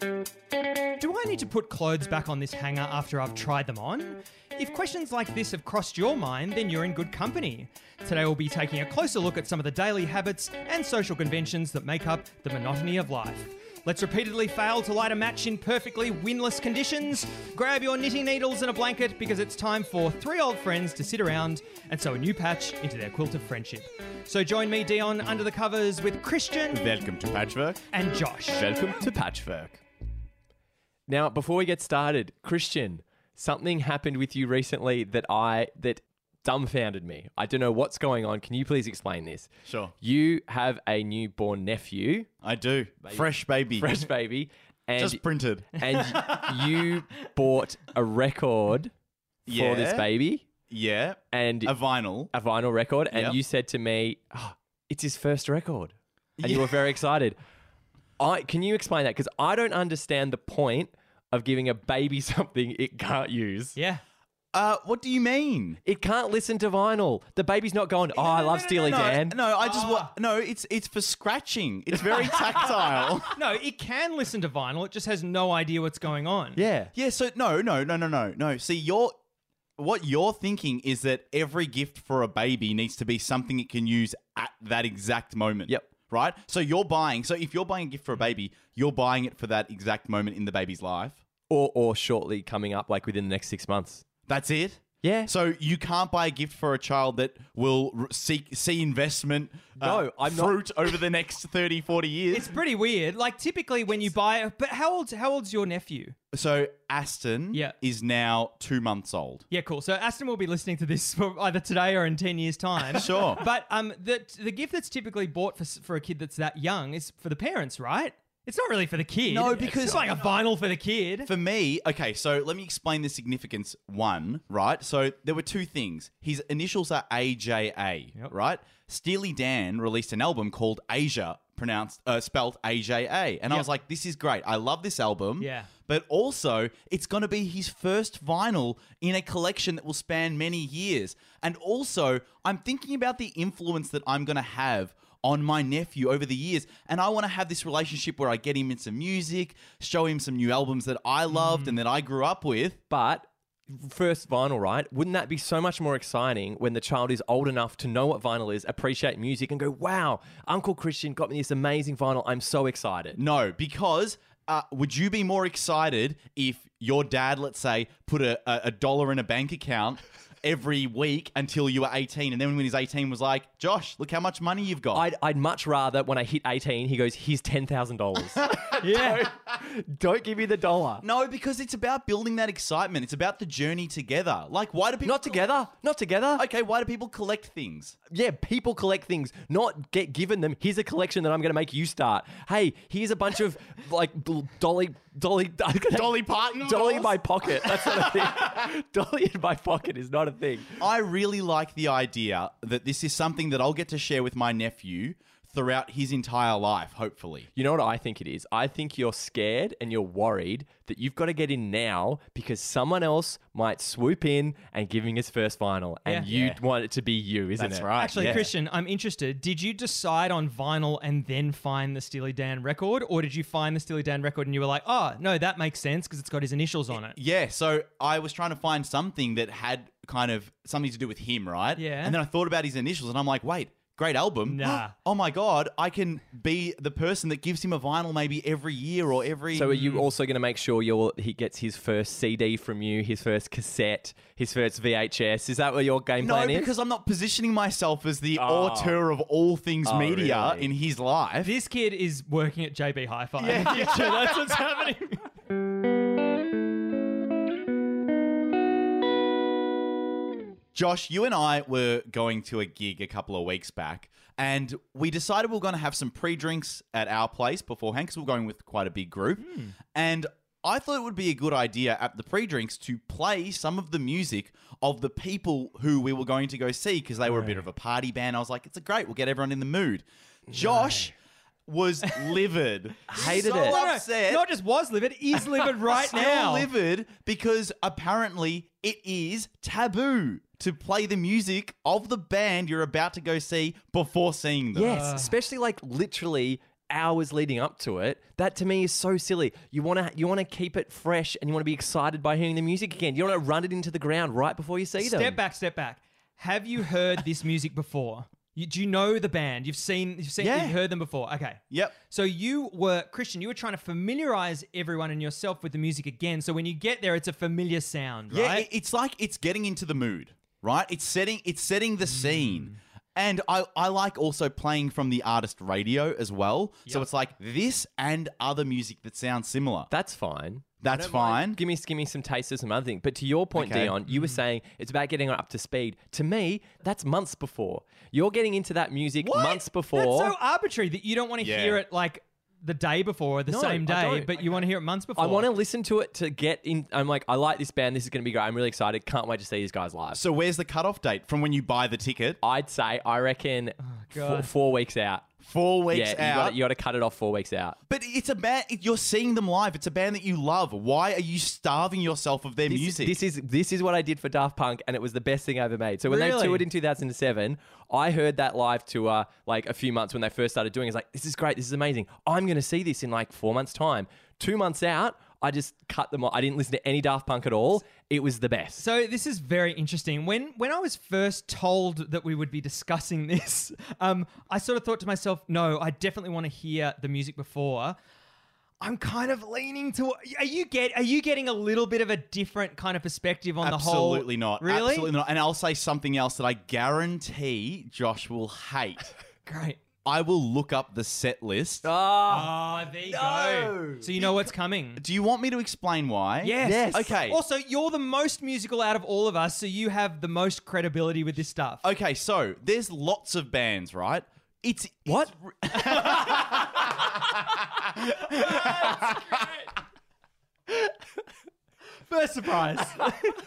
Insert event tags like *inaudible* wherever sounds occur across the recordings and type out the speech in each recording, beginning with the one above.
Do I need to put clothes back on this hanger after I've tried them on? If questions like this have crossed your mind, then you're in good company. Today we'll be taking a closer look at some of the daily habits and social conventions that make up the monotony of life. Let's repeatedly fail to light a match in perfectly windless conditions. Grab your knitting needles and a blanket because it's time for three old friends to sit around and sew a new patch into their quilt of friendship. So join me, Dion, under the covers with Christian Welcome to Patchwork. and Josh. Welcome to Patchwork. Now, before we get started, Christian, something happened with you recently that I that dumbfounded me. I don't know what's going on. Can you please explain this? Sure. You have a newborn nephew, I do. Fresh baby. fresh baby, *laughs* and Just printed. and *laughs* you bought a record for Yeah. this baby Yeah. and A vinyl. a vinyl record, and Yep. you said to me, "Oh, "It's his first record," and you were very excited. I can you explain that because I don't understand the point of giving a baby *laughs* something it can't use. Yeah. Uh, what do you mean? It can't listen to vinyl. The baby's not going. Oh, I love Steely no, Dan. No, I just Ah. wa- no. It's it's for scratching. It's very *laughs* tactile. *laughs* No, it can listen to vinyl. It just has no idea what's going on. Yeah. yeah. So no, no, no, no, no, no. See, you're what you're thinking is that every gift for a baby needs to be something it can use at that exact moment. Yep. Right. So you're buying. So if you're buying a gift for a baby, you're buying it for that exact moment in the baby's life. Or or shortly coming up, like within the next six months. That's it. Yeah. So you can't buy a gift for a child that will r- seek see investment uh, No, I'm not- fruit over the next 30, 40 years. It's pretty weird. Like typically when you buy a, but how old how old's your nephew? so Aston Yeah. is now two months old. Yeah, cool. So Aston will be listening to this *laughs* for either today or in 10 years time. *laughs* Sure. But um the the gift that's typically bought for for a kid that's that young is for the parents, right? It's not really for the kid. No, because- it's like a vinyl for the kid. For me, okay, so let me explain the significance. One, right? So there were two things. His initials are AJA, Yep. right? Steely Dan released an album called Asia, pronounced uh, spelled AJA, and I was like, "This is great. I love this album." Yeah. But also, it's going to be his first vinyl in a collection that will span many years. And also, I'm thinking about the influence that I'm going to have on my nephew over the years. And I want to have this relationship where I get him into music, show him some new albums that I loved and that I grew up with. But first vinyl, right? Wouldn't that be so much more exciting when the child is old enough to know what vinyl is, appreciate music, and go, wow, Uncle Christian got me this amazing vinyl. I'm so excited. No, because uh, would you be more excited if your dad, let's say, put a, a, a dollar in a bank account every week until you were 18, and then when he's 18 was like, Josh, look how much money you've got. I'd, I'd much rather when I hit 18, he goes, here's $10,000. *laughs* yeah. Don't give me the dollar. no, because it's about building that excitement. It's about the journey together. Like, why do people Not together. Not together. Okay, why do people collect things? Yeah, people collect things, not get given them. Here's a collection that I'm going to make you start. Hey, here's a bunch of like Dolly, Dolly, *laughs* Dolly Parton Dolly in my pocket. That's not a thing. *laughs* Dolly in my pocket is not a thing. I really like the idea that this is something that I'll get to share with my nephew throughout his entire life, hopefully. You know what I think it is? I think you're scared and you're worried that you've got to get in now because someone else might swoop in and give him his first vinyl, and Yeah. you Yeah. want it to be you, isn't That's it? right. Actually, yeah. Christian, I'm interested. Did you decide on vinyl and then find the Steely Dan record, or did you find the Steely Dan record and you were like, "Oh, no, that makes sense because it's got his initials on it"? Yeah, so I was trying to find something that had kind of something to do with him, right? Yeah. And then I thought about his initials and I'm like, wait, great album. Nah. *gasps* oh my God, I can be the person that gives him a vinyl maybe every year or every. So are you mm. also going to make sure you're, he gets his first CD from you, his first cassette, his first VHS? Is that what your game No, plan is? because I'm not positioning myself as the Oh. auteur of all things Oh, media really? in his life. This kid is working at JB Hi-Fi. in the future. That's what's happening. *laughs* Josh, you and I were going to a gig a couple of weeks back, and we decided we were going to have some pre drinks at our place beforehand because we we're going with quite a big group. Hmm. And I thought it would be a good idea at the pre drinks to play some of the music of the people who we were going to go see because they were a bit of a party band. I was like, it's a great, we'll get everyone in the mood. Josh was livid, *laughs* Hated so it. No, no, upset. not just was livid, is livid *laughs* right Still now. livid because apparently it is taboo to play the music of the band you're about to go see before seeing them. Yes, especially like literally hours leading up to it. That to me is so silly. You want to you want to keep it fresh and you want to be excited by hearing the music again. You want to run it into the ground right before you see them. Step back, step back. Have you heard this *laughs* music before? You, do you know the band? You've seen, you've seen, Yeah. you've heard them before. Okay. Yep. So you were Christian. You were trying to familiarize everyone and yourself with the music again. So when you get there, it's a familiar sound, Yeah, right? it- it's like it's getting into the mood, right? It's setting it's setting the scene. Mm. And I, I like also playing from the artist radio as well. So Yep. it's like this and other music that sounds similar. That's fine. That's I don't mind. fine. Give me give me some taste of some other thing. But to your point, Okay. Dion, you were mm. saying it's about getting up to speed. To me, that's months before. You're getting into that music What? months before. That's so arbitrary that you don't want to Yeah. hear it like the day before the No, same I day, don't. but you want to hear it months before. I want to listen to it to get in. I'm like, I like this band. This is going to be great. I'm really excited. Can't wait to see these guys live. So where's the cutoff date from when you buy the ticket? I'd say, I reckon, oh, four, God. four weeks out. Four weeks yeah, you out. got you got to cut it off four weeks out. but it's a band. You're seeing them live. It's a band that you love. Why are you starving yourself of their This, music? this is this is what I did for Daft Punk, and it was the best thing I ever made. So when Really? they toured in 2007, I heard that live tour like a few months when they first started doing. it. It's like this is great, this is amazing. I'm going to see this in like four months' time. Two months out, I just cut them. off. I didn't listen to any Daft Punk at all. It was the best. So this is very interesting. When when I was first told that we would be discussing *laughs* this, um, I sort of thought to myself, no, I definitely want to hear the music before. I'm kind of leaning to. Are you get? Are you getting a little bit of a different kind of perspective on the whole? Absolutely not. Really? Absolutely not. And I'll say something else that I guarantee Josh will hate. *laughs* Great. I will look up the set list. Ah, Oh, there you No. go. So you know what's coming. Do you want me to explain why? Yes. Yes. Okay. Also, you're the most musical out of all of us, so you have the most credibility with this stuff. Okay, so there's lots of bands, right? It's What? *laughs* *laughs* First surprise.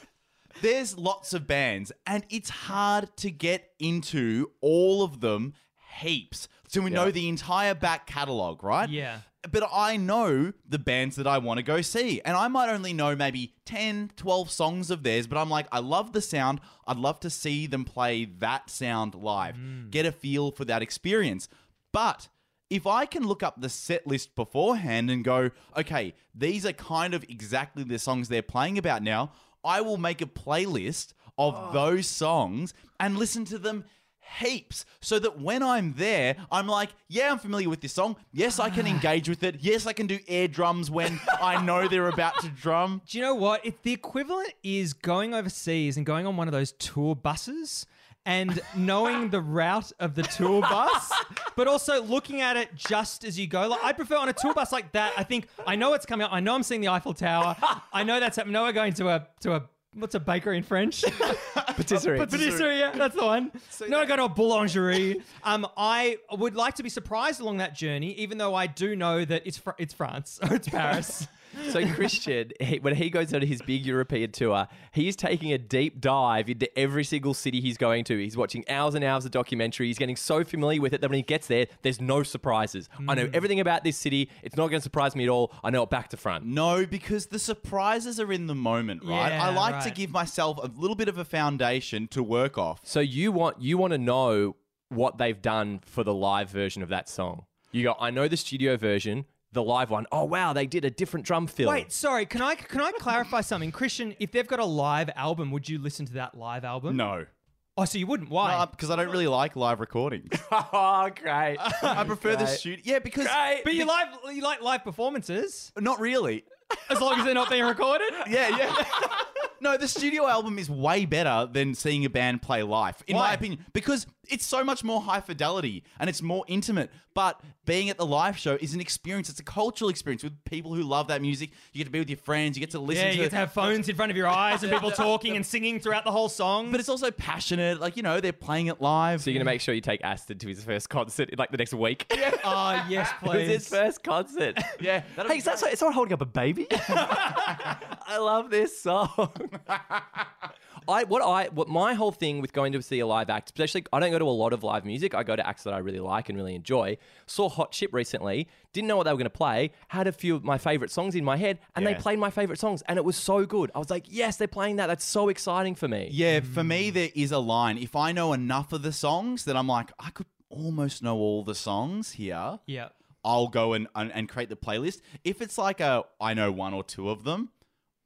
*laughs* there's lots of bands, and it's hard to get into all of them heaps. So we know the entire back catalogue, right? Yeah. But I know the bands that I want to go see. And I might only know maybe 10, 12 songs of theirs, but I'm like, I love the sound. I'd love to see them play that sound live, mm. get a feel for that experience. But if I can look up the set list beforehand and go, okay, these are kind of exactly the songs they're playing about now, I will make a playlist of oh. those songs and listen to them heaps so that when I'm there, I'm like, yeah, I'm familiar with this song. Yes, I can ah. engage with it. Yes, I can do air drums when I know they're about to drum. Do you know what? If the equivalent is going overseas and going on one of those tour buses and knowing the route of the tour bus, but also looking at it just as you go. Like I prefer on a tour bus like that. I think I know what's coming up. I know I'm seeing the Eiffel Tower. I know that's happening. I know we're going to a to a what's a bakery in French? *laughs* Patisserie. Patisserie, yeah, that's the one. no, I go to a boulangerie. Um, I would like to be surprised along that journey, even though I do know that it's fr- it's France *laughs* or it's Paris. So Christian, *laughs* he, when he goes on his big European tour, he's taking a deep dive into every single city he's going to. He's watching hours and hours of documentary. He's getting so familiar with it that when he gets there, there's no surprises. I know hmm. everything about this city. It's not going to surprise me at all. I know it back to front. No, because the surprises are in the moment, right? Yeah, I like to give myself a little bit of a foundation to work off. So you want you want to know what they've done for the live version of that song. You go, I know the studio version, the live one. Oh wow, they did a different drum fill. Wait, sorry. Can I can I clarify something, Christian? If they've got a live album, would you listen to that live album? No. Oh, so you wouldn't? Why? Because I don't really like live recordings. *laughs* oh great. I prefer the Great. studio. Yeah, because Great. but you like you like live performances not really. as long as they're not being recorded. *laughs* Yeah, yeah. *laughs* no, the studio album is way better than seeing a band play live, in Why? my opinion, because it's so much more high fidelity and it's more intimate. But being at the live show is an experience. It's a cultural experience with people who love that music. You get to be with your friends. You get to listen Yeah, to you get to have phones in front of your eyes and people *laughs* talking and singing throughout the whole song. But it's also passionate. Like, you know, they're playing it live. So you're gonna make sure you take Aston to his first concert in like the next week. Yeah. oh *laughs* yes, *laughs* It was his first concert. Yeah, Hey, is that so, it's not holding up a baby? I love this song. I what I what my whole thing with going to see a live act, especially I don't go to a lot of live music. I go to acts that I really like and really enjoy. Saw Hot Chip recently, didn't know what they were going to play. Had a few of my favorite songs in my head, and they played my favorite songs, and it was so good. I was like, yes, they're playing that. That's so exciting for me. Yeah, for me, there is a line. If I know enough of the songs that I'm like, I could almost know all the songs here. yeah. I'll go and, and and create the playlist. If it's like a I know one or two of them,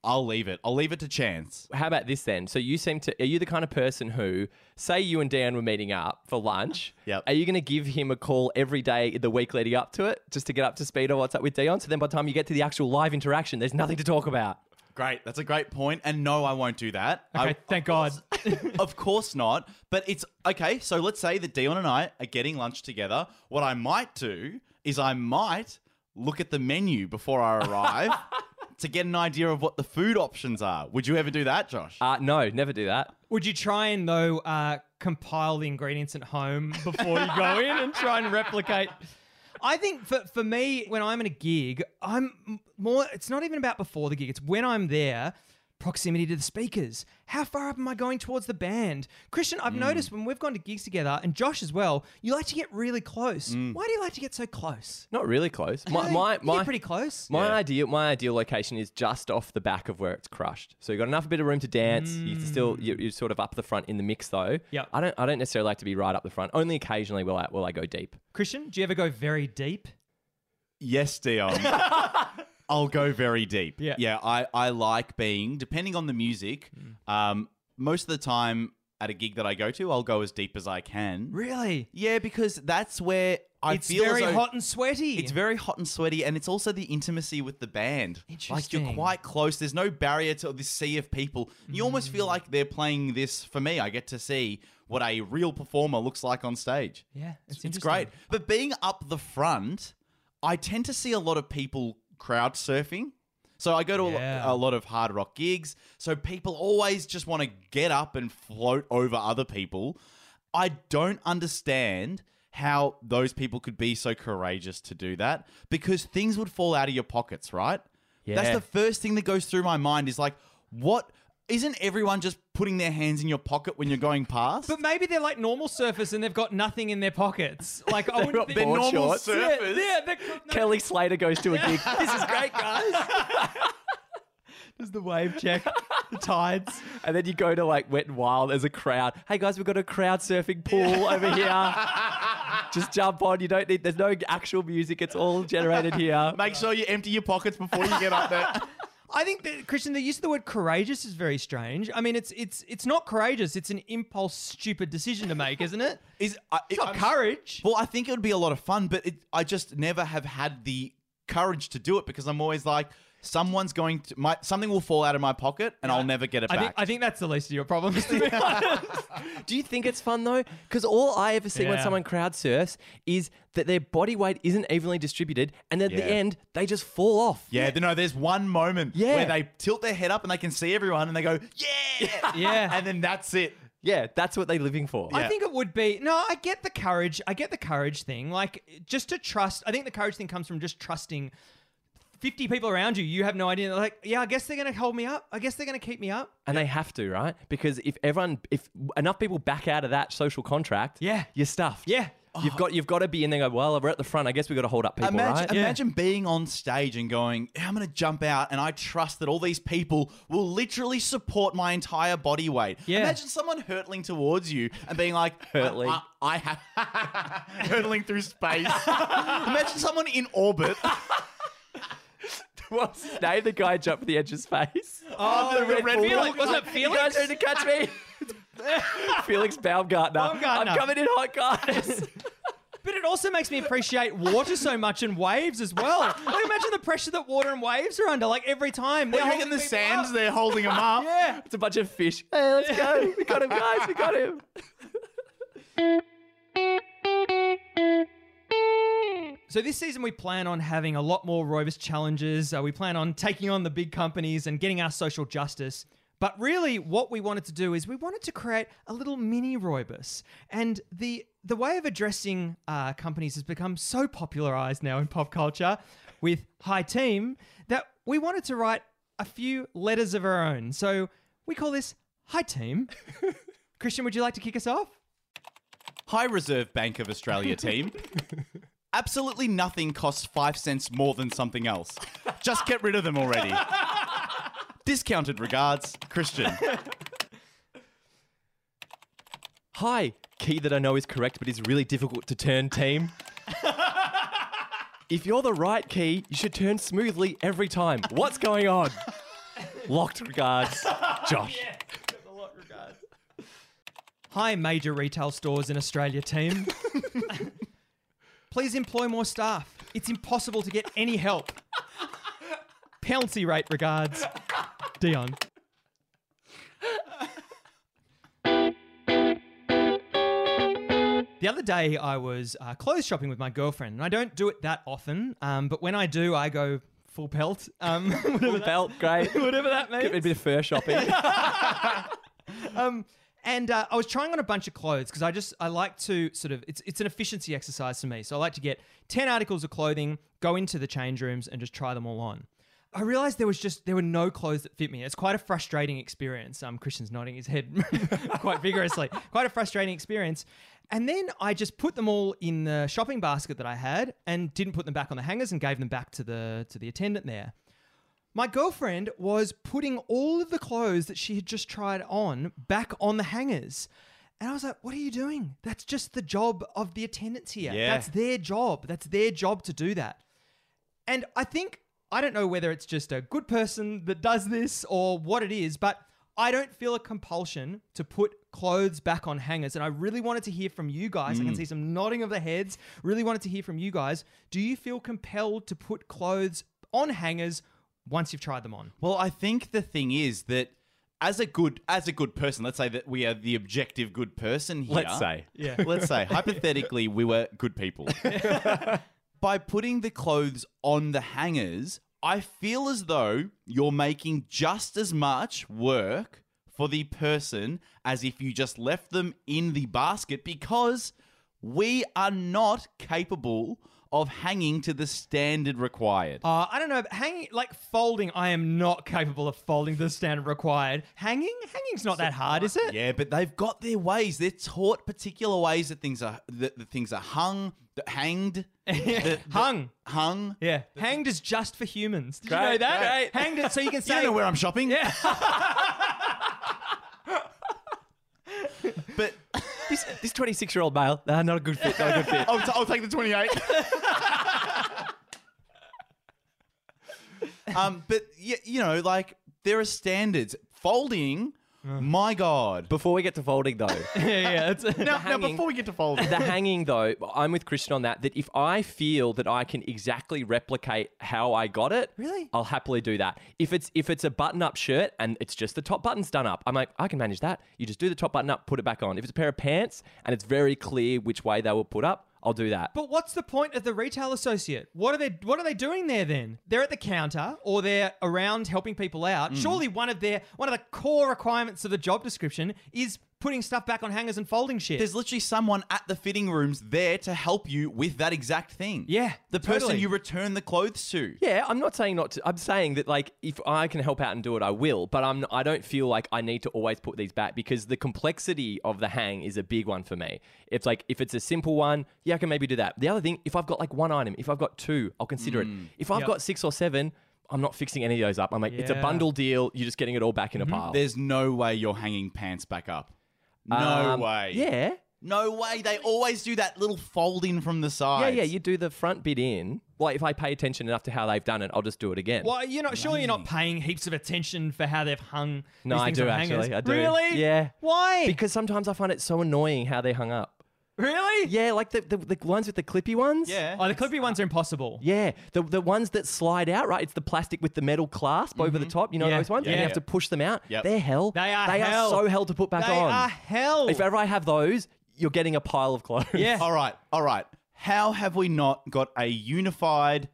I'll leave it. I'll leave it to chance. How about this then? So you seem to are you the kind of person who say you and Dan were meeting up for lunch? Yep. Are you going to give him a call every day the week leading up to it just to get up to speed on what's up with Dion? So then by the time you get to the actual live interaction, there's nothing to talk about. Great. That's a great point. And no, I won't do that. Okay, I- thank God. *laughs* of course not. But it's okay. So let's say that Dion and I are getting lunch together. What I might do is I might look at the menu before I arrive *laughs* to get an idea of what the food options are. Would you ever do that, Josh? Uh, no, never do that. Would you try and though uh, compile the ingredients at home before you go *laughs* in and try and replicate? I think for for me, when I'm in a gig, I'm more. It's not even about before the gig. It's when I'm there. Proximity to the speakers. How far up am I going towards the band? Christian, I've hmm. noticed when we've gone to gigs together, and Josh as well, you like to get really close. Hmm. Why do you like to get so close? Not really close. My *laughs* Hey, my you get my pretty close. My Yeah. ideal my ideal location is just off the back of where it's crushed. So you've got enough bit of room to dance. You still hmm. you, you're sort of up the front in the mix though. Yeah. I don't I don't necessarily like to be right up the front. Only occasionally will I will I go deep. Christian, do you ever go very deep? yes, Dion. *laughs* I'll go very deep. Yeah. Yeah. I, I like being, depending on the music, um, most of the time at a gig that I go to, I'll go as deep as I can. Really? Yeah, because that's where I it's feel as very though- hot and sweaty. It's very hot and sweaty, and it's also the intimacy with the band. Interesting. Like you're quite close. There's no barrier to this sea of people. You almost Mm. feel like they're playing this for me. I get to see what a real performer looks like on stage. yeah, it's, It's interesting. great. But being up the front, I tend to see a lot of people crowd surfing. So I go to a, Yeah. lo- a lot of hard rock gigs. So people always just want to get up and float over other people. I don't understand how those people could be so courageous to do that because things would fall out of your pockets, right? That's the first thing that goes through my mind is like, what? Isn't everyone just putting their hands in your pocket when you're going past? But maybe they're like normal surfers and they've got nothing in their pockets. *laughs* Like I wouldn't got think- they're board normal shorts. surfers. Yeah, yeah they're, no, Kelly Slater goes to a gig. *laughs* this is great, guys. *laughs* There's the wave check, the tides. And then you go to like Wet and Wild There's a crowd. Hey guys, we've got a crowd surfing pool over here. Just jump on. You don't need. There's no actual music. It's all generated here. Make sure you empty your pockets before you get up there. I think that Christian, the use of the word courageous is very strange. I mean, it's it's it's not courageous. It's an impulse, stupid decision to make, isn't it? *laughs* Is I, It's not I'm- courage. Well, I think it would be a lot of fun, but it, I just never have had the courage to do it because I'm always like, someone's going to my something will fall out of my pocket and I'll never get it I back. think I think that's the least of your problems. To be *laughs* honest. Do you think it's fun though? Because all I ever see when Yeah. someone crowd surfs is that their body weight isn't evenly distributed, and at Yeah. the end they just fall off. yeah, no, there's one moment Yeah. where they tilt their head up and they can see everyone and they go, *laughs* yeah, Yeah. and then that's it. Yeah, that's what they're living for. I think it would be no. I get the courage. I get the courage thing. Like just to trust. I think the courage thing comes from just trusting. Fifty people around you, you have no idea. They're like, yeah, I guess they're gonna hold me up. I guess they're gonna keep me up. And they have to, right? Because if everyone, if enough people back out of that social contract, Yeah. you're stuffed. Yeah. You've got you've got to be in there. and Go well. We're at the front. I guess we have got to hold up people, Imagine, right? Yeah. being on stage and going, I'm going to jump out, and I trust that all these people will literally support my entire body weight. Yeah. Imagine someone hurtling towards you and being like, Hurtling. I, I, I have *laughs* hurtling through space. *laughs* imagine someone in orbit. *laughs* What's his name? The guy jumped with the edge of space. Oh, oh, the Red. Felix, was it You guys Felix? ready to catch me? *laughs* Felix Baumgartner. Baumgartner. I'm coming in hot, guys. *laughs* But it also makes me appreciate water so much and waves as well. Like imagine the pressure that water and waves are under. Like every time they're They're in the sands, up. they're holding them up. *laughs* Yeah. it's a bunch of fish. Hey, let's go. We got him, guys. We got him. So this season we plan on having a lot more Rovers challenges. Uh, we plan on taking on the big companies and getting our social justice. But really, what we wanted to do is we wanted to create a little mini Roibus. And the the way of addressing uh, companies has become so popularized now in pop culture with High Team that we wanted to write a few letters of our own. So we call this High Team. *laughs* Christian, would you like to kick us off? High Reserve Bank of Australia team. *laughs* Absolutely nothing costs five cents more than something else. *laughs* Just get rid of them already. Discounted regards, Christian. Hi, key that I know is correct, but is really difficult to turn team. *laughs* If you're the right key, you should turn smoothly every time. What's going on? Locked regards, Josh. Hi, major retail stores in Australia team. *laughs* Please employ more staff. It's impossible to get any help. *laughs* Penalty rate regards, Dion. The other day, I was uh, clothes shopping with my girlfriend, and I don't do it that often. Um, but when I do, I go full pelt. Um, *laughs* whatever, that, Belt, great. *laughs* whatever that Get a means. bit of fur shopping. Um, and uh, I was trying on a bunch of clothes because I just I like to sort of it's it's an efficiency exercise for me. So I like to get ten articles of clothing, go into the change rooms, and just try them all on. I realized there was just there were no clothes that fit me. It's quite a frustrating experience. Um, Christian's nodding his head *laughs* quite vigorously. Quite a frustrating experience. And then I just put them all in the shopping basket that I had and didn't put them back on the hangers and gave them back to the to the attendant there. My girlfriend was putting all of the clothes that she had just tried on back on the hangers. And I was like, what are you doing? That's just the job of the attendants here. Yeah. That's their job. That's their job to do that. And I think, I don't know whether it's just a good person that does this or what it is, but I don't feel a compulsion to put clothes back on hangers. And I really wanted to hear from you guys. I can mm. see some nodding of the heads. Really wanted to hear from you guys. Do you feel compelled to put clothes on hangers once you've tried them on? Well, I think the thing is that as a good as a good person, let's say that we are the objective good person here. Let's say. Yeah. *laughs* Let's say hypothetically we were good people. *laughs* By putting the clothes on the hangers, I feel as though you're making just as much work for the person as if you just left them in the basket because we are not capable of hanging to the standard required. Uh, I don't know. Hanging, like folding, I am not capable of folding the standard required. Hanging? Hanging's not that hard, is it? Yeah, but they've got their ways. They're taught particular ways that things are that, that things are hung, that hanged, *laughs* that- Hung. hung. Yeah. Hanged is just for humans. Did you know that? great. Hanged it so you can *laughs* You say. don't know where I'm shopping. Yeah. *laughs* But this this 26 year old male, nah, not a good fit. Not a good fit. I'll, t- I'll take the 28. *laughs* um, but y- you know, like there are standards. Folding, my God. Before we get to folding though, *laughs* yeah, yeah. It's, Now, now, hanging- before we get to folding, the hanging though, I'm with Christian on that. That if I feel that I can exactly replicate how I got it, Really? I'll happily do that. If it's if it's a button up shirt and it's just the top button's done up, I'm like, I can manage that. You just do the top button up, put it back on. If it's a pair of pants and it's very clear which way they were put up, I'll do that. But what's the point of the retail associate? What are they what are they doing there then? They're at the counter or they're around helping people out. Mm. Surely one of their one of the core requirements of the job description is putting stuff back on hangers and folding shit. there's literally someone at the fitting rooms there to help you with that exact thing. Yeah, The person totally. you return the clothes to. Yeah, I'm not saying not to. I'm saying that like if I can help out and do it, I will. But I'm I don't feel like I need to always put these back because the complexity of the hang is a big one for me. It's like if it's a simple one, yeah, I can maybe do that. The other thing, if I've got like one item, if I've got two, I'll consider it. Mm. If I've Yep. got six or seven, I'm not fixing any of those up. I'm like, it's a bundle deal. You're just getting it all back in a mm-hmm. pile. There's no way you're hanging pants back up. No Um, way. Yeah. No way. They always do that little fold in from the side. yeah, yeah. you do the front bit in. Like if I pay attention enough to how they've done it, I'll just do it again. Well, you're not surely you're not paying heaps of attention for how they've hung. No, these I do actually. hangers. I do. Really? Yeah. Why? Because sometimes I find it so annoying how they hung up. Really? Yeah, like the, the, the ones with the clippy ones. Yeah. Oh, the clippy ones are impossible. Yeah, the the ones that slide out, right? It's the plastic with the metal clasp over the top. You know Mm-hmm. Yeah, those ones? yeah. And you have to push them out. Yep. They're hell. They are They hell. are so hell to put back on. They on. are hell. If ever I have those, you're getting a pile of clothes. Yeah. All right, all right. How have we not got a unified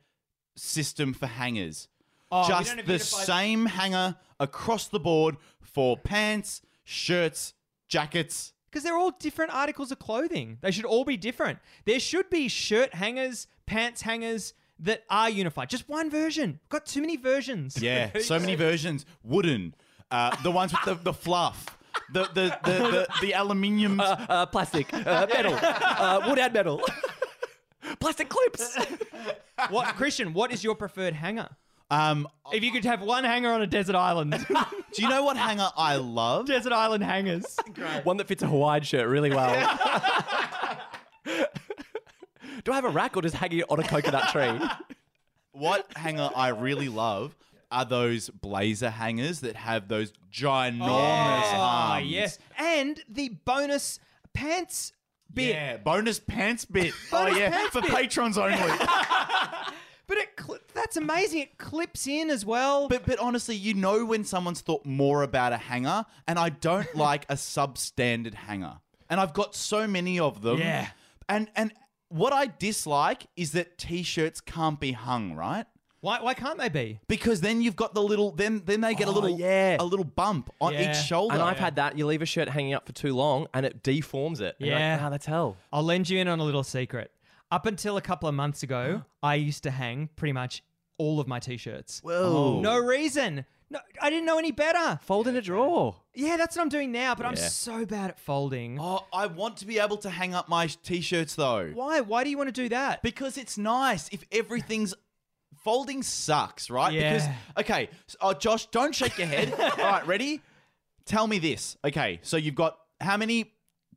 system for hangers? Oh, we Just don't have the unified- same hanger across the board for pants, shirts, jackets. Because they're all different articles of clothing. They should all be different. There should be shirt hangers, pants hangers that are unified. Just one version. We've got too many versions. Yeah, *laughs* so many versions. Wooden, uh, the ones with the, the fluff, the the the, the, the *laughs* aluminium. Uh, plastic, uh, metal, uh, wood and metal, *laughs* plastic clips. What Christian? What is your preferred hanger? Um, If you could have one hanger on a desert island, *laughs* do you know what hanger I love? desert island hangers. Great. One that fits a Hawaiian shirt really well. *laughs* Do I have a rack or just hanging it on a coconut tree? What hanger I really love are those blazer hangers that have those ginormous Ah, arms. yes. And the bonus pants bit. Yeah, bonus pants bit. Bonus oh yeah, pants for bit. patrons only. *laughs* But it cl- that's amazing. It clips in as well. but but honestly, you know when someone's thought more about a hanger, and I don't *laughs* like a substandard hanger. And I've got so many of them. Yeah. And and what I dislike is that t-shirts can't be hung, right? why, why can't they be? Because then you've got the little then then they get a Oh, little yeah. a little bump on Yeah. each shoulder. And I've had that. You leave a shirt hanging up for too long and it deforms it. And you're Yeah. Like, wow, that's hell. I'll lend you in on a little secret. Up until a couple of months ago, *gasps* I used to hang pretty much all of my t-shirts. Whoa. Oh. No reason. No, I didn't know any better. Fold in a drawer. Yeah, that's what I'm doing now, but I'm Yeah. so bad at folding. Oh, I want to be able to hang up my t-shirts though. Why? Why do you want to do that? Because it's nice if everything's folding sucks, right? Yeah. Because okay, so, oh Josh, don't shake your head. *laughs* All right, ready? Tell me this. Okay, so you've got how many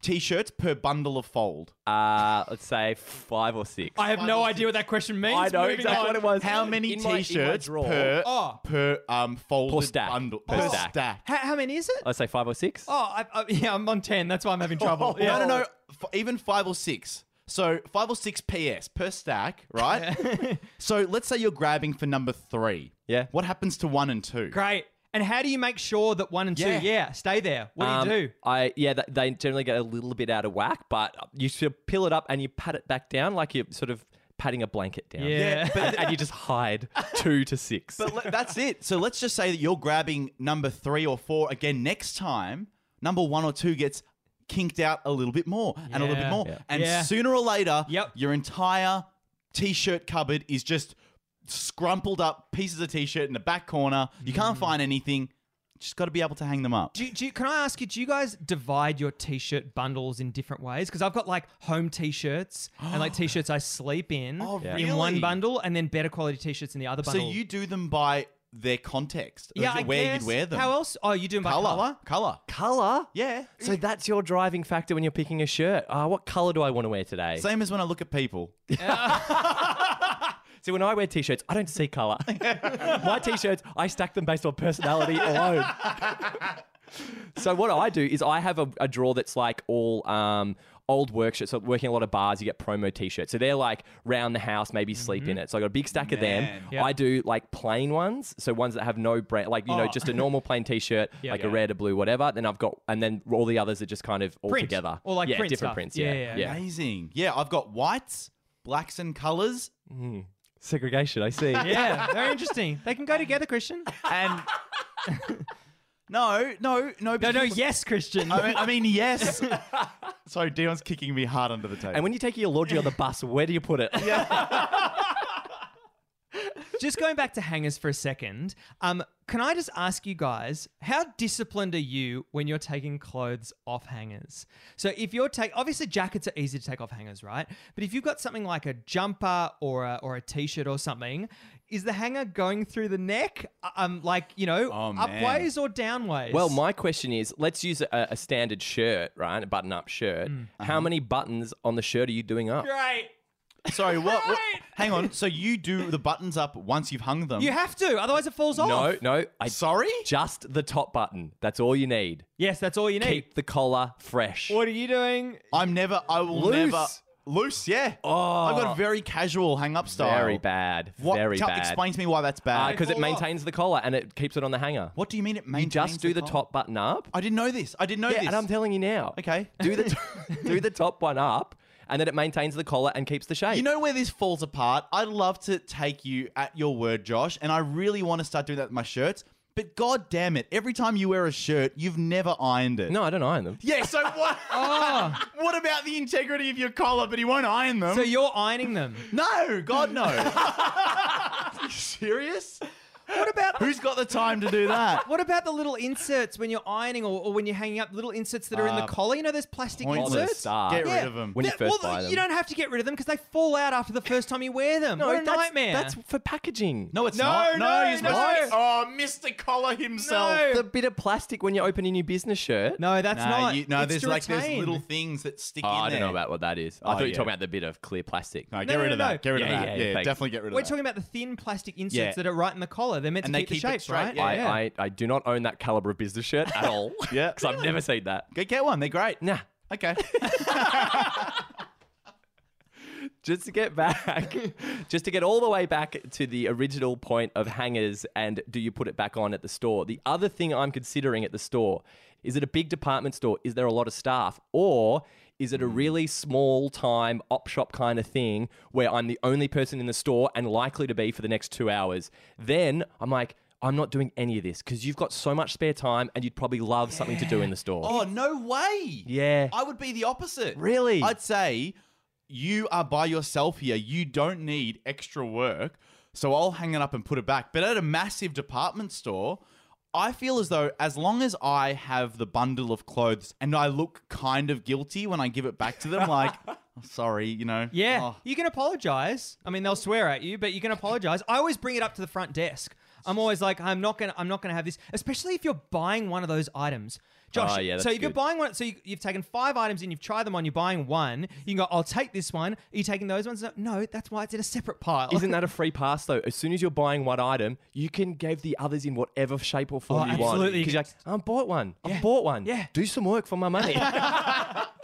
t-shirts per bundle of fold? Uh, let's say five or six. I have no idea what that question means. I know Moving exactly on. what it was. How many In my- in my t-shirts drawer. per Oh. per um folded Per stack. bundle Per per stack. stack? How, how many is it? Let's say five or six. Oh, I, I, yeah, I'm on 10. That's why I'm having trouble. *laughs* No, yeah. no, no. F- even five or six. So five or six PS per stack, right? *laughs* so let's say you're grabbing for number three. Yeah. What happens to one and two? Great. And how do you make sure that one and two, Yeah. yeah, stay there? What Um, do you do? I yeah, th- they generally get a little bit out of whack, but you sort of peel it up and you pat it back down like you're sort of patting a blanket down. Yeah. and, and you just hide *laughs* two to six. But le- that's it. So let's just say that you're grabbing number three or four again next time. Number one or two gets kinked out a little bit more and a little bit Yeah. more. Yeah. And Yeah. sooner or later, Yep. your entire t-shirt cupboard is just scrumpled up pieces of t-shirt in the back corner. You Mm. can't find anything. Just got to be able to hang them up. Do, you- do you, can I ask you, do you guys divide your t-shirt bundles in different ways? Because I've got like home t-shirts *gasps* and like t-shirts I sleep in Oh, in one bundle and then better quality t-shirts in the other bundle. So bundle. you do them by their context, yeah, I where guess. you'd wear them. How else? Oh, you do them by Color, color? color. color. Yeah. So that's your driving factor when you're picking a shirt. Uh, what color do I want to wear today? Same as when I look at people. *laughs* *laughs* See, when I wear t-shirts, I don't see color. *laughs* My t-shirts, I stack them based on personality alone. so what I do is I have a, a drawer that's like all um, old work shirts. So working a lot of bars, you get promo t-shirts. So they're like round the house, maybe sleep in it. So I got a big stack of them. Man. Yeah. I do like plain ones, so ones that have no brand, like you know, Oh. just a normal plain t-shirt, Yeah. like Yeah. a red, a blue, whatever. Then I've got, and then all the others are just kind of all Print. together, Or like yeah, print different stuff. prints. Yeah, Yeah, yeah, yeah. Amazing. Yeah, I've got whites, blacks, and colors. Segregation, I see. Yeah, very interesting. They can go together, Christian. And *laughs* no, no, no. No, no, yes, Christian. I mean, I mean, yes. *laughs* Sorry, Dion's kicking me hard under the table. And when you take your laundry on the bus, where do you put it? *laughs* just going back to hangers for a second, um, can I just ask you guys, how disciplined are you when you're taking clothes off hangers? So if you're take, obviously jackets are easy to take off hangers, right? But if you've got something like a jumper or a, or a t-shirt or something, is the hanger going through the neck, um, like you know, Oh, man. upways or downways? Well, my question is let's use a, a standard shirt, right? A button up shirt. How many buttons on the shirt are you doing up? great. Sorry, what, what? Hang on. So you do the buttons up once you've hung them? You have to, otherwise it falls off. No, no. I, Sorry? just the top button. That's all you need. Yes, that's all you need. Keep the collar fresh. What are you doing? I'm never. I will Loose. never. Loose, yeah. Oh. I've got a oh. very casual hang up style. Very bad. What, Very tell- bad. Explain to me why that's bad. Uh, because it fall off. maintains the collar and it keeps it on the hanger. what do you mean it maintains? You just do the collar? top button up. I didn't know this. I didn't know Yeah, this. and I'm telling you now. Okay. Do the *laughs* do the top one up, and then it maintains the collar and keeps the shape. You know where this falls apart? I'd love to take you at your word, Josh, and I really want to start doing that with my shirts. But god damn it, every time you wear a shirt, you've never ironed it. no, I don't iron them. Yeah, so what? *laughs* Oh, *laughs* what about the integrity of your collar, but he won't iron them? so you're ironing them. no, God no. *laughs* Are you serious? What about *laughs* Who's got the time to do that? *laughs* what about the little inserts when you're ironing or, or when you're hanging up? Little inserts that are in the Uh, collar. You know, there's plastic pointless. inserts. Stop. Get Yeah. rid of them. When you That- first well, buy them. you don't have to get rid of them because they fall out after the first time you wear them. what a that's, nightmare. That's for packaging. No, it's No, not. no, you're supposed no. to. Oh, Mr. Collar himself. No. the bit of plastic when you're opening your business shirt. no, that's No, not. you, no It's there's to like there's little things that stick Oh, in I there. don't know about what that is. I Oh, thought you were yeah. talking about the bit of clear plastic. No, get No, no, rid of no, that. Get rid Yeah, of that. yeah, Yeah, thanks. definitely get rid of that. We're that. talking about the thin plastic inserts Yeah. that are right in the collar. They're meant And to they keep, keep the shape, straight, right? yeah. I, I, I do not own that caliber of business shirt at all. *laughs* Yeah. *laughs* Because I've never seen that. Go get one. They're great. Nah. Okay. *laughs* just to get back, just to get all the way back to the original point of hangers and do you put it back on at the store? The other thing I'm considering at the store is it a big department store? Is there a lot of staff? Or is it a mm. really small time op shop kind of thing where I'm the only person in the store and likely to be for the next two hours? Then I'm like, I'm not doing any of this because you've got so much spare time and you'd probably love something to do in the store. oh, no way. Yeah. I would be the opposite. Really? I'd say you are by yourself here. You don't need extra work. So I'll hang it up and put it back. But at a massive department store, I feel as though as long as I have the bundle of clothes and I look kind of guilty when I give it back to them, *laughs* like, "Oh, sorry, you know. Yeah, oh, you can apologize. I mean, they'll swear at you, but you can apologize. I always bring it up to the front desk. I'm always like, I'm not gonna, I'm not gonna have this, especially if you're buying one of those items. Josh, Oh, yeah, so that's if you're good. buying one, so you, you've taken five items and you've tried them on, you're buying one. You can go, I'll take this one. Are you taking those ones? No, that's why it's in a separate pile. Isn't that *laughs* a free pass though? As soon as you're buying one item, you can give the others in whatever shape or form Oh, you want. absolutely. Because you're like, I bought one. I bought one. Yeah. Do some work for my money. *laughs* *laughs*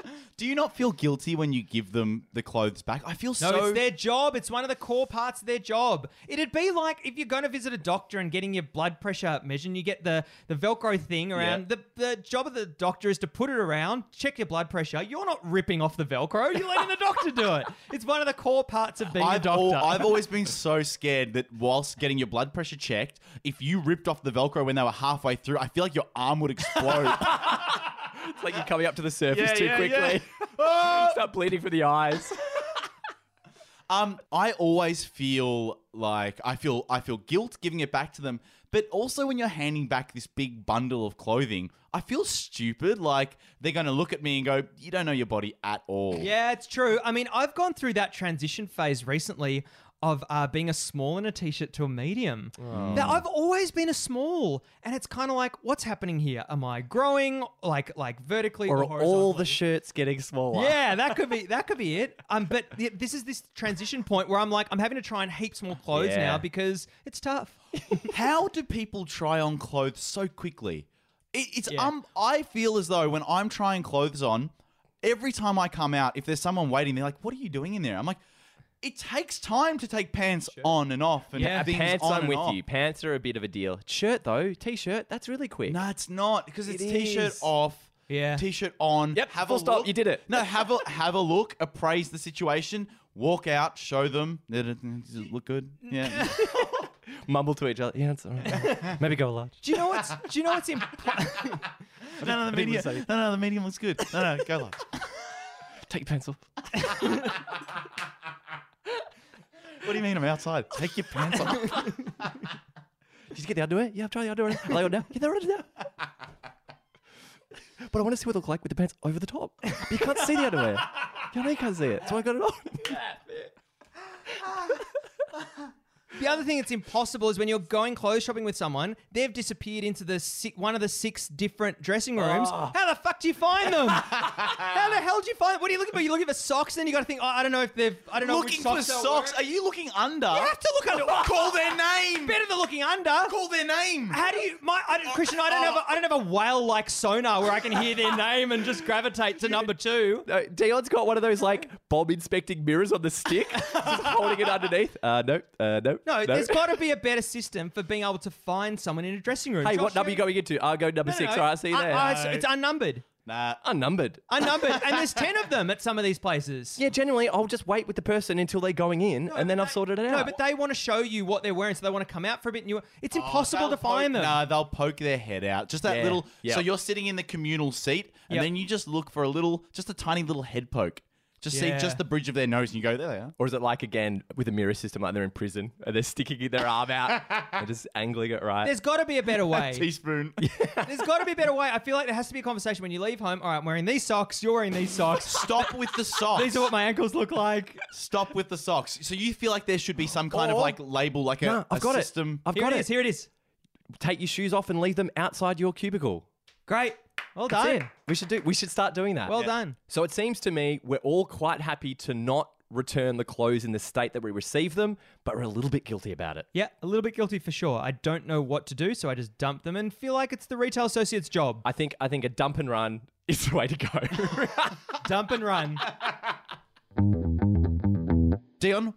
Do you not feel guilty when you give them the clothes back? I feel No, so. it's their job. It's one of the core parts of their job. It'd be like if you're going to visit a doctor and getting your blood pressure measured, and you get the, the Velcro thing around. The, the job of the doctor is to put it around, check your blood pressure. You're not ripping off the Velcro. You're letting the doctor do it. It's one of the core parts of being a I've, doctor. al- I've always been *laughs* so scared that whilst getting your blood pressure checked, if you ripped off the Velcro when they were halfway through, I feel like your arm would explode. *laughs* it's like you're coming up to the surface Yeah, too yeah, quickly. yeah. *laughs* Start bleeding from the eyes. *laughs* um, I always feel like I feel I feel guilt giving it back to them, but also when you're handing back this big bundle of clothing, I feel stupid. Like they're going to look at me and go, "You don't know your body at all." Yeah, it's true. I mean, I've gone through that transition phase recently of uh, being a small in a t-shirt to a medium. Now, I've always been a small, and it's kind of like, what's happening here? Am I growing like like vertically or or, all the shirts getting smaller. Yeah, that could be that could be it. Um, but th- this is this transition point where I'm like, I'm having to try and heaps more clothes Yeah. now because it's tough. *laughs* How do people try on clothes so quickly? It, it's Yeah. um. I feel as though when I'm trying clothes on, every time I come out, if there's someone waiting, they're like, "What are you doing in there?" I'm like, "It takes time to take pants on and off and Yeah, things Pants, on I'm and with off. you. Pants are a bit of a deal. Shirt though, t-shirt, that's really quick. No, it's not because it's It t-shirt off. Yeah. T-shirt on. Yep, Have full a stop, look. you did it. No, have a have a look. Appraise the situation. Walk out. Show them. Does it look good? Yeah. *laughs* Mumble to each other. Yeah, it's all right. *laughs* Maybe go large. Do you know what's Do you know what's important? *laughs* no, no, the medium. No, no, the medium looks good. No, no, go large. Take your pencil. What do you mean I'm outside? Take your pants off. Did you get the underwear? Yeah, I've tried the underwear. I like it now. Yeah, they're ready now. But I want to see what they look like with the pants over the top. You can't see the underwear. You know you can't see it. So I got it on. The other thing that's impossible is when you're going clothes shopping with someone, they've disappeared into the si- one of the six different dressing rooms. Oh. How the fuck do you find them? *laughs* How the hell do you find? What are you looking for? You looking for socks? Then you got to think. Oh, I don't know if they've. I don't know looking which for socks. they're socks. Are you looking under? You have to look under. *laughs* Call their name. Better than looking under. Call their name. How do you, my, I don't, Christian? I don't have, a, I don't have a whale-like sonar where I can hear their name and just gravitate to number two. No, Dion's got one of those like bomb inspecting mirrors on the stick, *laughs* just holding it underneath. Uh, no, uh, no, No, there's got to be a better system for being able to find someone in a dressing room. Hey, Josh, what number are you going into? I'll go number No, no, six. no. All right, see you Uh, there. uh, it's, it's unnumbered. Nah. Unnumbered. *laughs* Unnumbered, and there's *laughs* ten of them at some of these places. Yeah, generally, I'll just wait with the person until they're going in, and then I've sorted it out. No, but they want to show you what they're wearing, so they want to come out for a bit. And you, it's impossible to find them. Nah, they'll poke their head out. Just that Yeah. little. Yep. So you're sitting in the communal seat, and Yep. then you just look for a little, just a tiny little head poke. Just Yeah. see just the bridge of their nose, and you go there. They are. Or is it like again with a mirror system, like they're in prison and they're sticking *laughs* their arm out *laughs* and just angling it right? There's got to be a better way. Teaspoon. *laughs* There's got to be a better way. I feel like there has to be a conversation when you leave home. All right, I'm wearing these socks. You're wearing these socks. Stop with the socks. These are what my ankles look like. Stop with the socks. So you feel like there should be some kind of Or- like label, like a, No, I've a got system. it. I've Here got it it. is. Here it is. Take your shoes off and leave them outside your cubicle. Great. Well That's done. it. We should do. We should start doing that. Well done. So it seems to me we're all quite happy to not return the clothes in the state that we received them, but we're a little bit guilty about it. Yeah, a little bit guilty for sure. I don't know what to do, so I just dump them and feel like it's the retail associate's job. I think. I think a dump and run *laughs* is the way to go. *laughs* dump and run. Dion,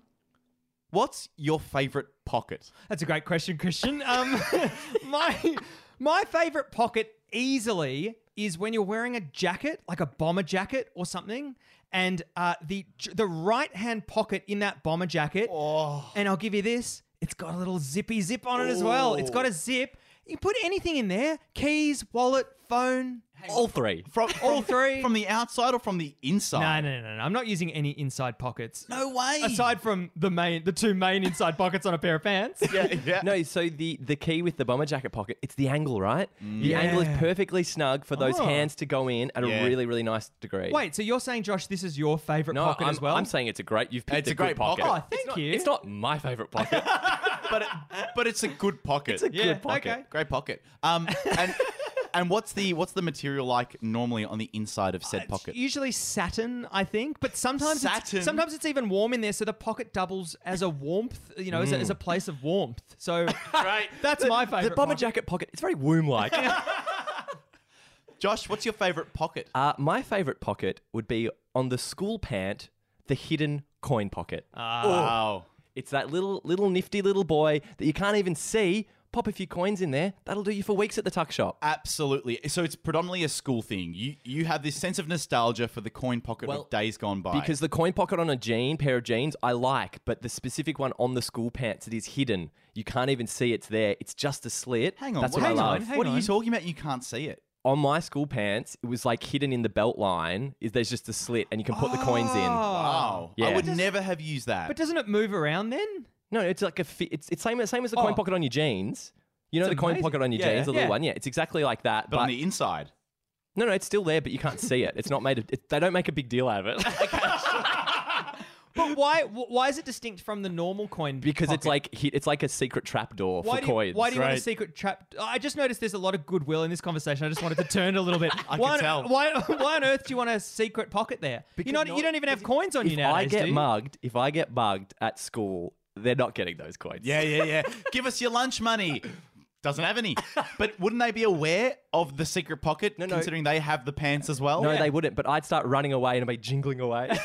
what's your favorite pocket? That's a great question, Christian. Um, *laughs* my my favorite pocket easily is when you're wearing a jacket, like a bomber jacket or something, and uh, the the right hand pocket in that bomber jacket. And I'll give you this: it's got a little zippy zip on it as well. It's got a zip. You put anything in there: keys, wallet, phone. All three. From *laughs* All three. From the outside or from the inside? No, no, no, no. I'm not using any inside pockets. No way. Aside from the main, the two main inside pockets on a pair of pants. *laughs* yeah, yeah. No, so the the key with the bomber jacket pocket, it's the angle, right? The angle is perfectly snug for those Oh. hands to go in at Yeah. a really, really nice degree. Wait, so you're saying, Josh, this is your favorite no, pocket I'm, as well? I'm saying it's a great. You've picked It's a good great pocket. Oh, It's thank not- you. It's not my favorite pocket. *laughs* but it, but it's a good pocket. it's a Yeah, good pocket. okay. great pocket. Um, and and what's the what's the material like normally on the inside of said uh, It's pocket? usually satin, I think, but sometimes Satin? It's, sometimes it's even warm in there, so the pocket doubles as a warmth, you know, as, a, as a mm. place of warmth. So *laughs* Right. *laughs* that's my favorite. The bomber pocket. jacket pocket, it's very womb-like. *laughs* Josh, what's your favorite pocket? uh, my favorite pocket would be on the school pant, the hidden coin pocket. Ah. wow. It's that little, little nifty little boy that you can't even see. Pop a few coins in there. That'll do you for weeks at the tuck shop. Absolutely. So it's predominantly a school thing. You you have this sense of nostalgia for the coin pocket Well, of days gone by. Because the coin pocket on a jean, pair of jeans, I like, but the specific one on the school pants, it is hidden. You can't even see it's there. It's just a slit. hang on, That's what, what I love. on, hang what are you talking about? You can't see it. On my school pants, it was like hidden in the belt line. Is there's just a slit, and you can put the coins in. Oh. Wow. Yeah. I would Does- never have used that. But doesn't it move around then? No, it's like a. Fi- it's it's same same as the coin Oh. pocket on your jeans. You know It's the coin amazing. pocket on your Yeah, jeans, the yeah. little one. Yeah, it's exactly like that. but But, on the inside. no, no, it's still there, but you can't see it. It's not made. Of, it, they don't make a big deal out of it. *laughs* *laughs* But why? wh- Why is it distinct from the normal coin? because it's pocket? like hi- it's like a secret trap door Why for do, you, coins. why do you want a right? secret trap? I just noticed there's a lot of goodwill in this conversation. I just wanted to turn it a little bit. *laughs* I why, can on- tell. Why, why on earth do you want a secret pocket there? you not, no- you don't even have coins on you if nowadays. I get do you? mugged, if I get mugged at school, they're not getting those coins. Yeah, yeah, yeah. Give us your lunch money. *laughs* Doesn't have any. But wouldn't they be aware of the secret pocket, No, no. considering they have the pants as well? No, they wouldn't. But I'd start running away and I'd be jingling away. *laughs*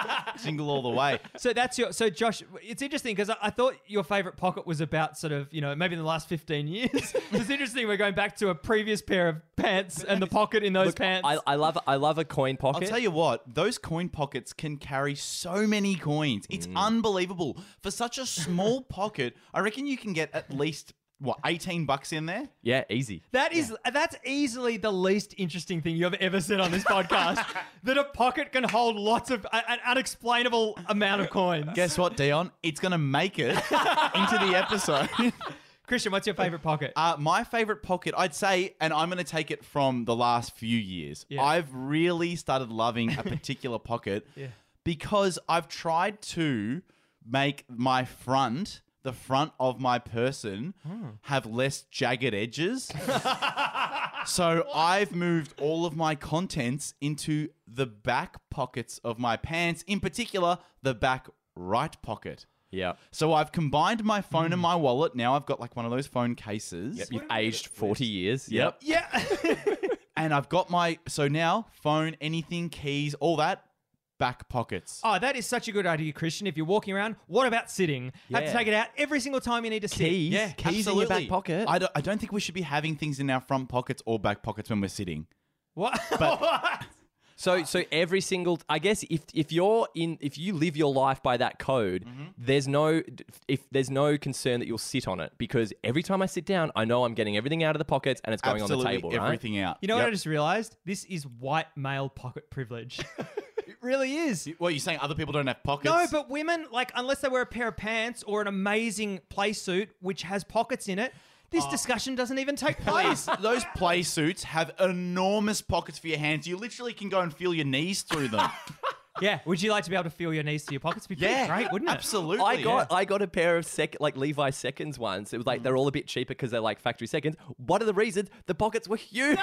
*laughs* Jingle all the way. So that's your. So Josh, it's interesting because I, I thought your favorite pocket was about sort of you know maybe in the last fifteen years. *laughs* it's interesting. We're going back to a previous pair of pants and the pocket in those Look, pants. I, I love I love a coin pocket. I'll tell you what, those coin pockets can carry so many coins. It's Mm. unbelievable. For such a small pocket, I reckon you can get at least what, 18 bucks in there? yeah, easy. That is that's easily the least interesting thing you've ever said on this podcast. *laughs* that a pocket can hold lots of a- an unexplainable amount of coins. Guess what, Dion? It's going to make it *laughs* into the episode. *laughs* Christian, what's your favorite pocket? Uh, my favorite pocket, I'd say, and I'm going to take it from the last few years. Yeah. I've really started loving a particular pocket because I've tried to make my front, the front of my person, Hmm. have less jagged edges. *laughs* so I've moved all of my contents into the back pockets of my pants, in particular, the back right pocket. Yeah. So I've combined my phone and my wallet. Now I've got like one of those phone cases. You've aged 40 years. Yep. yeah. *laughs* And I've got my so now phone, anything, keys, all that back pockets. oh, that is such a good idea, Christian. If you're walking around, what about sitting? Have to Yeah. take it out every single time you need to sit. Keys. Yeah. Keys in your back pocket. I don't, I don't think we should be having things in our front pockets or back pockets when we're sitting. *laughs* What? So so every single I guess if if you're in if you live your life by that code, Mm-hmm. there's no if there's no concern that you'll sit on it because every time I sit down, I know I'm getting everything out of the pockets and it's going Absolutely on the table, right? everything out. You know what I Yep. just realized? This is white male pocket privilege. *laughs* really is. What, you saying other people don't have pockets? No, but women, like, unless they wear a pair of pants or an amazing play suit which has pockets in it, this oh. discussion doesn't even take place. *laughs* Those play suits have enormous pockets for your hands. You literally can go and feel your knees through them. *laughs* yeah. Would you like to be able to feel your knees to your pockets? Be pretty yeah, great, wouldn't it? Absolutely. I got yeah. I got a pair of sec like Levi seconds once. It was like they're all a bit cheaper because they're like factory seconds. One of the reasons the pockets were *laughs* huge,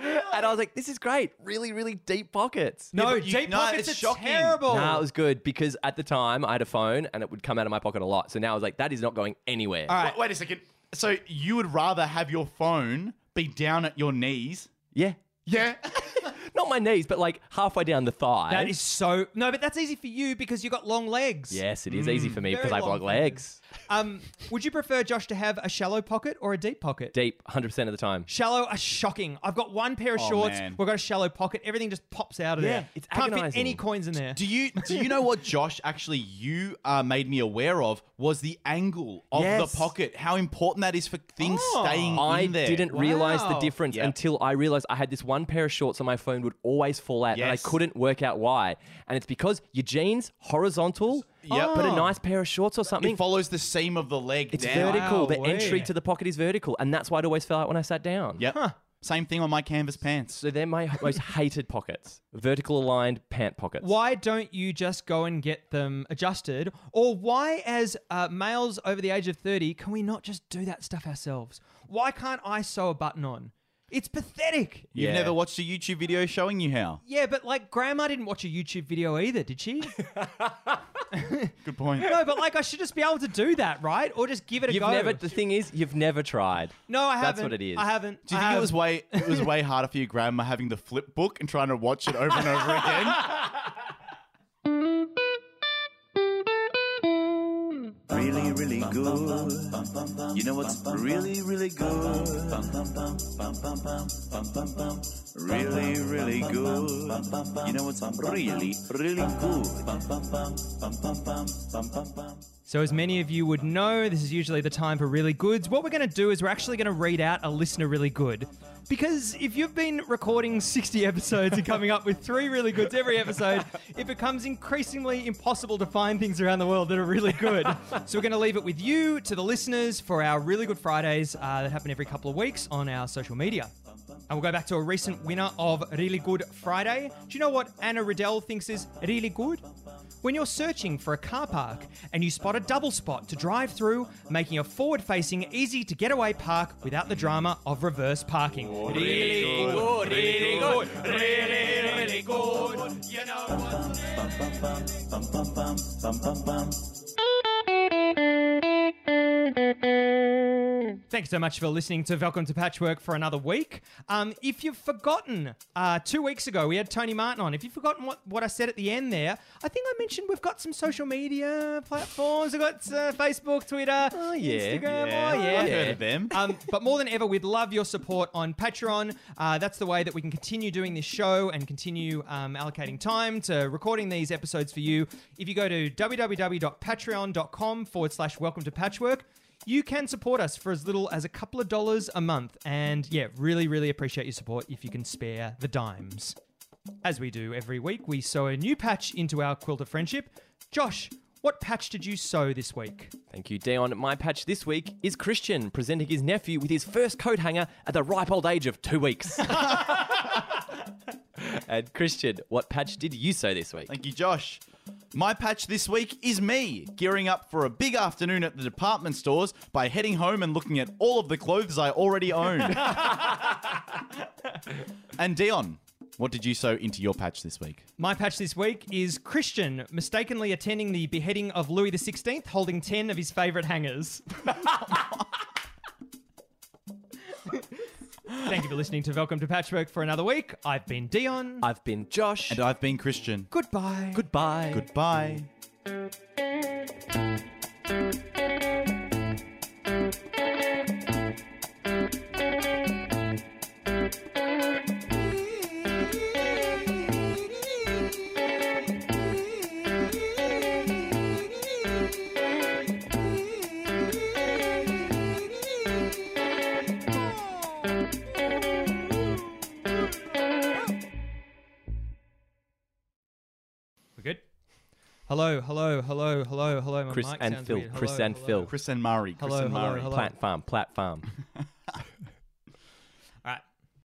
and I was like, "This is great, really, really deep pockets." No, but you- deep no, pockets it's are shocking. terrible. No, it was good because at the time I had a phone and it would come out of my pocket a lot. So now I was like, that is not going anywhere. All right. Wait, wait a second. So you would rather have your phone be down at your knees? Yeah. Yeah. *laughs* Not my knees, but like halfway down the thigh. That is so no, but that's easy for you because you got long legs. Yes, it is mm. easy for me Very because I have long long legs. Um, would you prefer Josh to have a shallow pocket or a deep pocket? Deep, 100% of the time. Shallow are shocking. I've got one pair of Oh, shorts. man. We've got a shallow pocket. Everything just pops out of Yeah, there. it's Can't fit agonising. any coins in there. Do you do you know what Josh actually you uh, made me aware of was the angle of Yes. the pocket? How important that is for things Oh. staying I in there. I didn't realize the Wow. difference Yep. until I realized I had this one pair of shorts on my phone would always fall out, and I Yes. couldn't work out why. And it's because your jeans horizontal, Yep. but a Oh. nice pair of shorts or something. It follows the seam of the leg It's down. vertical. The Wow, entry to the pocket is vertical, and that's why it always fell out when I sat down. Yep. Same thing on my canvas pants. So they're my most *laughs* hated pockets. Vertical aligned pant pockets. Why don't you just go and get them adjusted? Or why, as uh, males over the age of 30, can we not just do that stuff ourselves? Why can't I sew a button on? It's pathetic. You've Yeah. never watched a YouTube video showing you how. Yeah, but like grandma didn't watch a YouTube video either, did she? *laughs* *laughs* Good point. no, but like I should just be able to do that, right? Or just give it a You've go. never. The thing is, you've never tried. no, I haven't. That's what it is. I haven't. Do you I think it have. was way it was way harder for your grandma having the flip book and trying to watch it over and over again? *laughs* Really, really good. You know what's really, really good? Really, really good. You know what's really, really good? So, as many of you would know, this is usually the time for really goods. What we're going to do is we're actually going to read out a listener really good. Because if you've been recording 60 episodes and coming up with three really goods every episode, it becomes increasingly impossible to find things around the world that are really good. so, we're going to leave it with you to the listeners for our Really Good Fridays uh, that happen every couple of weeks on our social media. And we'll go back to a recent winner of Really Good Friday. Do you know what Anna Riddell thinks is really good? When you're searching for a car park and you spot a double spot to drive through, making a forward facing, easy to get away park without the drama of reverse parking. Really good, really good, really, really good. You know Thanks so much for listening to Welcome to Patchwork for another week. Um, if you've forgotten, uh, two weeks ago we had Tony Martin on. If you've forgotten what, what I said at the end there, I think I mentioned we've got some social media platforms. We've got uh, Facebook, Twitter, Oh, yeah. Instagram. Yeah, oh, yeah. I've heard of them. Um, but more than ever, we'd love your support on Patreon. Uh, that's the way that we can continue doing this show and continue um, allocating time to recording these episodes for you. If you go to www.patreon.com forward slash welcome to patchwork, you can support us for as little as a couple of dollars a month. And yeah, really, really appreciate your support if you can spare the dimes. As we do every week, we sew a new patch into our quilt of friendship. Josh, what patch did you sew this week? Thank you, Dion. My patch this week is Christian presenting his nephew with his first coat hanger at the ripe old age of two weeks. *laughs* *laughs* and Christian, what patch did you sew this week? Thank you, Josh. My patch this week is me gearing up for a big afternoon at the department stores by heading home and looking at all of the clothes I already own. *laughs* and Dion, what did you sew into your patch this week? My patch this week is Christian mistakenly attending the beheading of Louis XVI, holding 10 of his favourite hangers. *laughs* Thank you for listening to Welcome to Patchwork for another week. I've been Dion. I've been Josh. And I've been Christian. Goodbye. Goodbye. Goodbye. Hello, hello, hello, hello, hello. My Chris mic and sounds Phil. weird. Chris Hello, and hello. Phil. Chris and Murray. Chris Hello, and hello, Murray. hello. Plant farm, plat farm. *laughs*